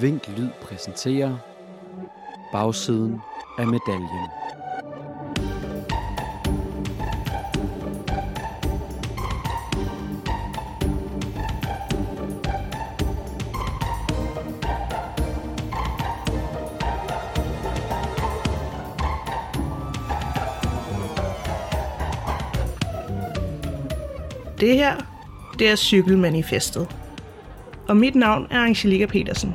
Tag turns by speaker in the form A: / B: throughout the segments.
A: Vink Lyd præsenterer Bagsiden af medaljen.
B: Det her, det er Cykelmanifestet. Og mit navn er Angelika Petersen.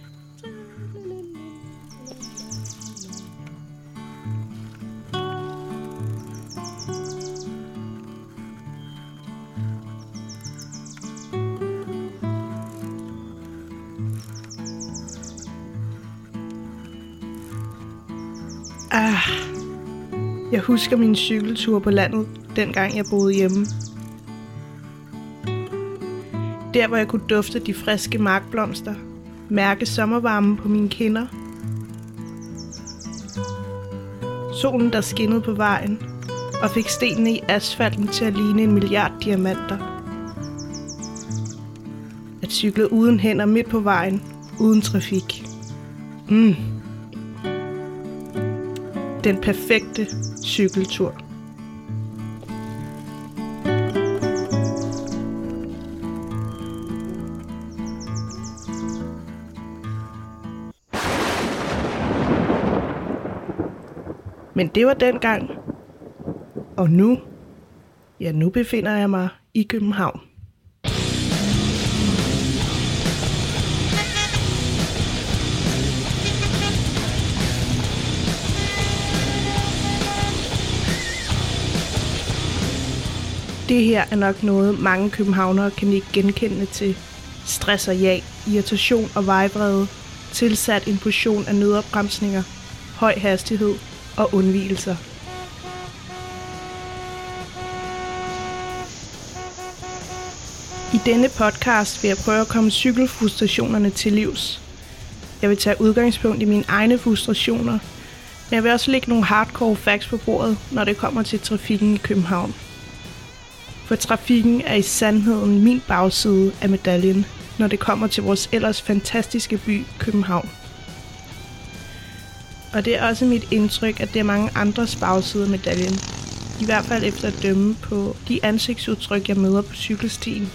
B: Ah, jeg husker min cykeltur på landet, dengang jeg boede hjemme. Der, hvor jeg kunne dufte de friske markblomster, mærke sommervarmen på mine kinder. Solen, der skinnede på vejen, og fik stenene i asfalten til at ligne en milliard diamanter. At cykle uden hænder midt på vejen, uden trafik. Mm. Den perfekte cykeltur. Men det var dengang. Og nu, ja nu befinder jeg mig i København. Det her er nok noget, mange københavnere kan ikke genkende til. Stress og jag, irritation og vejbrede, tilsat en portion af nødopbremsninger, høj hastighed og undvigelser. I denne podcast vil jeg prøve at komme cykelfrustrationerne til livs. Jeg vil tage udgangspunkt i mine egne frustrationer, men jeg vil også lægge nogle hardcore facts på bordet, når det kommer til trafikken i København. For trafikken er i sandheden min bagside af medaljen, når det kommer til vores ellers fantastiske by, København. Og det er også mit indtryk, at det er mange andres bagside af medaljen. I hvert fald efter at dømme på de ansigtsudtryk, jeg møder på cykelstien.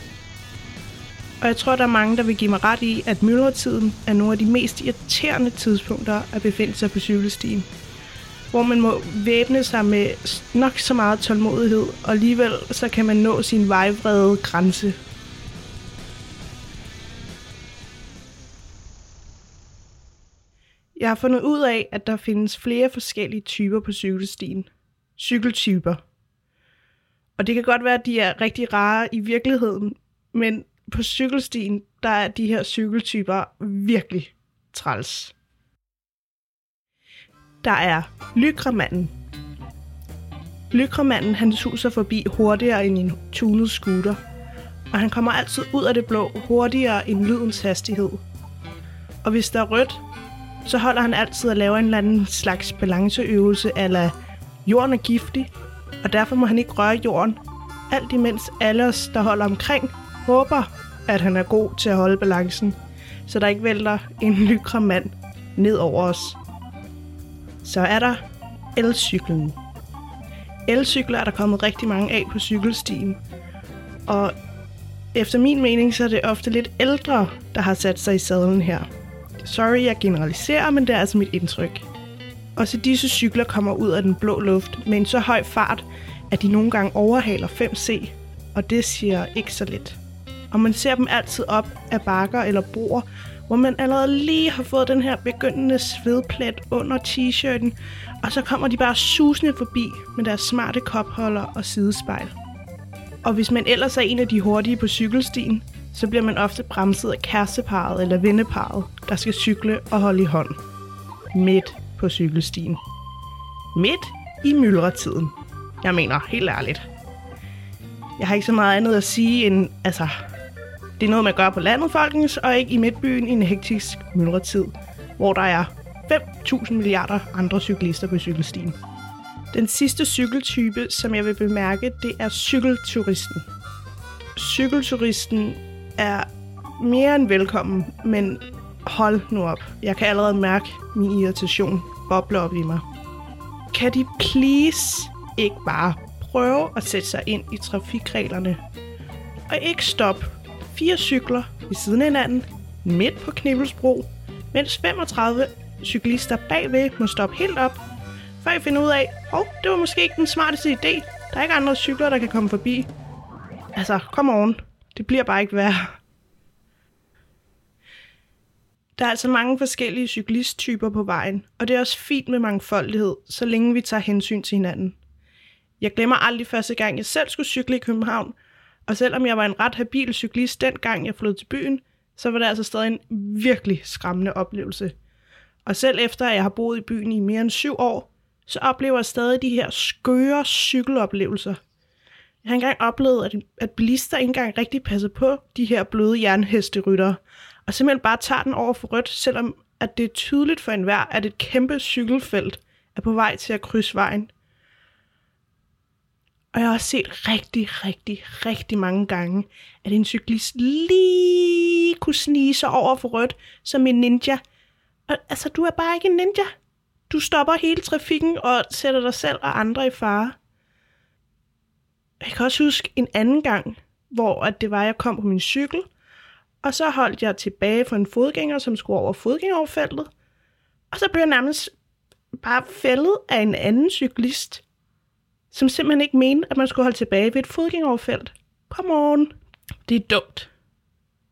B: Og jeg tror, der er mange, der vil give mig ret i, at myldretiden er nogle af de mest irriterende tidspunkter at befinde sig på cykelstien. Hvor man må væbne sig med nok så meget tålmodighed, og alligevel så kan man nå sin vejvrede grænse. Jeg har fundet ud af, at der findes flere forskellige typer på cykelstien. Cykeltyper. Og det kan godt være, at de er rigtig rare i virkeligheden, men på cykelstien, der er de her cykeltyper virkelig træls. Der er Lykramanden. Lykramanden han suser forbi hurtigere end en tunet scooter, og han kommer altid ud af det blå hurtigere end lydens hastighed. Og hvis der er rødt, så holder han altid at lave en eller anden slags balanceøvelse, eller jorden er giftig, og derfor må han ikke røre jorden, alt imens alle os, der holder omkring, håber, at han er god til at holde balancen, så der ikke vælter en lykramand ned over os. Så er der elcyklen. Elcykler er der kommet rigtig mange af på cykelstien, og efter min mening, så er det ofte lidt ældre, der har sat sig i sadlen her. Sorry, jeg generaliserer, men det er altså mit indtryk. Også disse cykler kommer ud af den blå luft med en så høj fart, at de nogle gange overhaler 5C, og det siger ikke så lidt. Og man ser dem altid op af bakker eller broer, hvor man allerede lige har fået den her begyndende svedplet under t-shirten, og så kommer de bare susende forbi med deres smarte kopholder og sidespejl. Og hvis man ellers er en af de hurtige på cykelstien, så bliver man ofte bremset af kæresteparet eller venneparet, der skal cykle og holde i hånd. Midt på cykelstien. Midt i myldretiden. Jeg mener, helt ærligt. Jeg har ikke så meget andet at sige end, altså, det er noget, man gør på landet, folkens, og ikke i midtbyen i en hektisk myldretid, hvor der er 5.000 milliarder andre cyklister på cykelstien. Den sidste cykeltype, som jeg vil bemærke, det er cykelturisten. Cykelturisten er mere end velkommen, men hold nu op. Jeg kan allerede mærke min irritation boble op i mig. Kan de please ikke bare prøve at sætte sig ind i trafikreglerne? Og ikke stoppe fire cykler ved siden af hinanden midt på Knibelsbro, mens 35 cyklister bagved må stoppe helt op, før I finder ud af, at oh, det var måske ikke den smarteste idé. Der er ikke andre cykler, der kan komme forbi. Altså, kom on. Det bliver bare ikke værre. Der er altså mange forskellige cyklisttyper på vejen, og det er også fint med mangfoldighed, så længe vi tager hensyn til hinanden. Jeg glemmer aldrig første gang, jeg selv skulle cykle i København, og selvom jeg var en ret habil cyklist dengang jeg flyttede til byen, så var det altså stadig en virkelig skræmmende oplevelse. Og selv efter at jeg har boet i byen i mere end syv år, så oplever jeg stadig de her skøre cykeloplevelser. Jeg har engang oplevet, at, at bilister ikke engang rigtig passer på de her bløde jernhesteryttere, og simpelthen bare tager den over for rødt, selvom at det er tydeligt for enhver, at et kæmpe cykelfelt er på vej til at krydse vejen. Og jeg har også set rigtig, rigtig, rigtig mange gange, at en cyklist lige kunne snige sig over for rødt som en ninja. Og, altså, du er bare ikke en ninja. Du stopper hele trafikken og sætter dig selv og andre i fare. Jeg kan også huske en anden gang, hvor at det var, at jeg kom på min cykel, og så holdt jeg tilbage for en fodgænger, som skulle over fodgængeroverfeltet. Og så blev jeg nærmest bare fældet af en anden cyklist, som simpelthen ikke mente, at man skulle holde tilbage ved et fodgængeroverfelt. Come on. Det er dumt.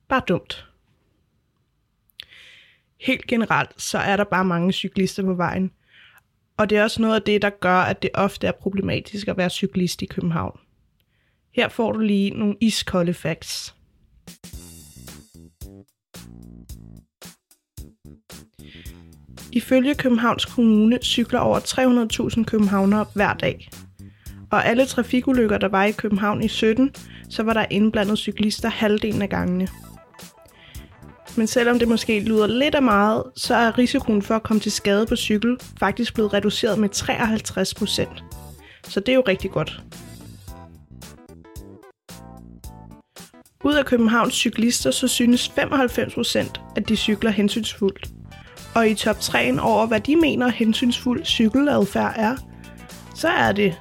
B: Bare dumt. Helt generelt, så er der bare mange cyklister på vejen. Og det er også noget af det, der gør, at det ofte er problematisk at være cyklist i København. Her får du lige nogle iskolde facts. Ifølge Københavns Kommune cykler over 300.000 københavnere hver dag. Og alle trafikulykker, der var i København i 17, så var der indblandet cyklister halvdelen af gangene. Men selvom det måske lyder lidt af meget, så er risikoen for at komme til skade på cykel faktisk blevet reduceret med 53 procent. Så det er jo rigtig godt. Ud af Københavns cyklister, så synes 95 procent, at de cykler hensynsfuldt. Og i top 3 over, hvad de mener hensynsfuld cykeladfærd er, så er det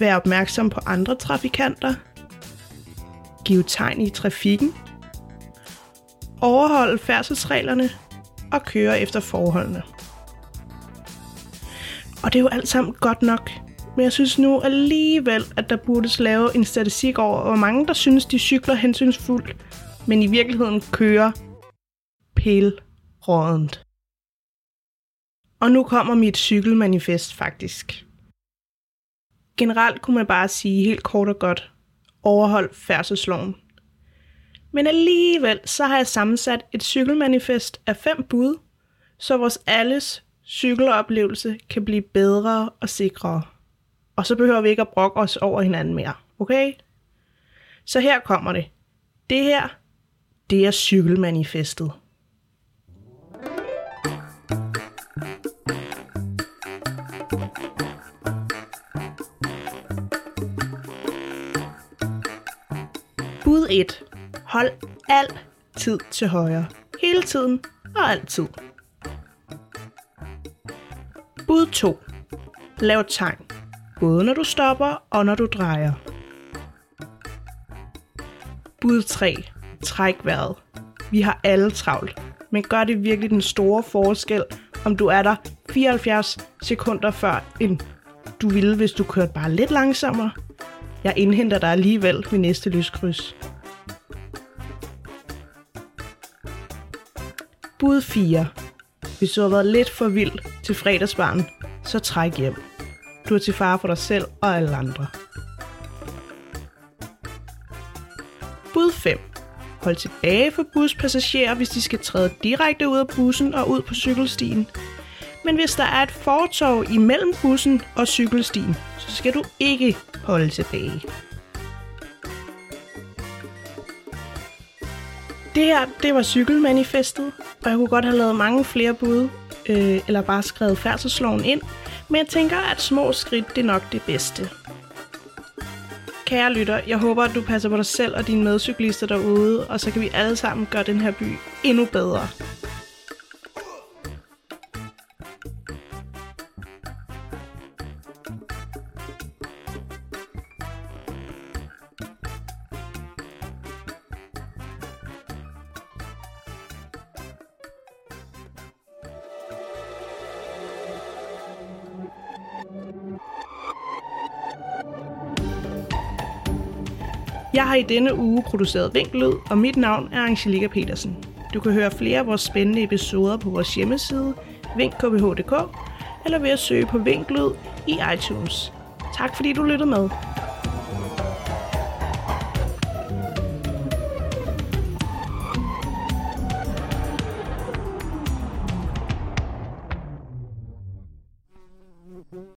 B: være opmærksom på andre trafikanter, give tegn i trafikken, overholde færdselsreglerne og køre efter forholdene. Og det er jo alt sammen godt nok, men jeg synes nu alligevel, at der burde lave en statistik over, hvor mange der synes, de cykler hensynsfuldt, men i virkeligheden kører pælrådent. Og nu kommer mit cykelmanifest faktisk. Generelt kunne man bare sige helt kort og godt, overhold færdselsloven. Men alligevel så har jeg sammensat et cykelmanifest af fem bud, så vores alles cykeloplevelse kan blive bedre og sikrere. Og så behøver vi ikke at brokke os over hinanden mere, okay? Så her kommer det. Det her, det er cykelmanifestet. 1. Hold altid til højre. Hele tiden og altid. Bud 2. Lav tegn. Både når du stopper og når du drejer. Bud 3. Træk vejret. Vi har alle travlt, men gør det virkelig den store forskel, om du er der 74 sekunder før, end du ville, hvis du kørte bare lidt langsommere? Jeg indhenter dig alligevel ved næste lyskryds. Bud 4. Hvis du har været lidt for vild til fredagsbarn, så træk hjem. Du er til fare for dig selv og alle andre. Bud 5. Hold tilbage for buspassagerer, hvis de skal træde direkte ud af bussen og ud på cykelstien. Men hvis der er et fortov imellem bussen og cykelstien, så skal du ikke holde tilbage. Det her, det var cykelmanifestet, og jeg kunne godt have lavet mange flere bud, øh, eller bare skrevet færdselsloven ind, men jeg tænker, at små skridt, det er nok det bedste. Kære lytter, jeg håber, at du passer på dig selv og dine medcyklister derude, og så kan vi alle sammen gøre den her by endnu bedre. Jeg har i denne uge produceret Vinklyd, og mit navn er Angelika Petersen. Du kan høre flere af vores spændende episoder på vores hjemmeside, vinkkbh.dk, eller ved at søge på Vinklyd i iTunes. Tak fordi du lyttede med.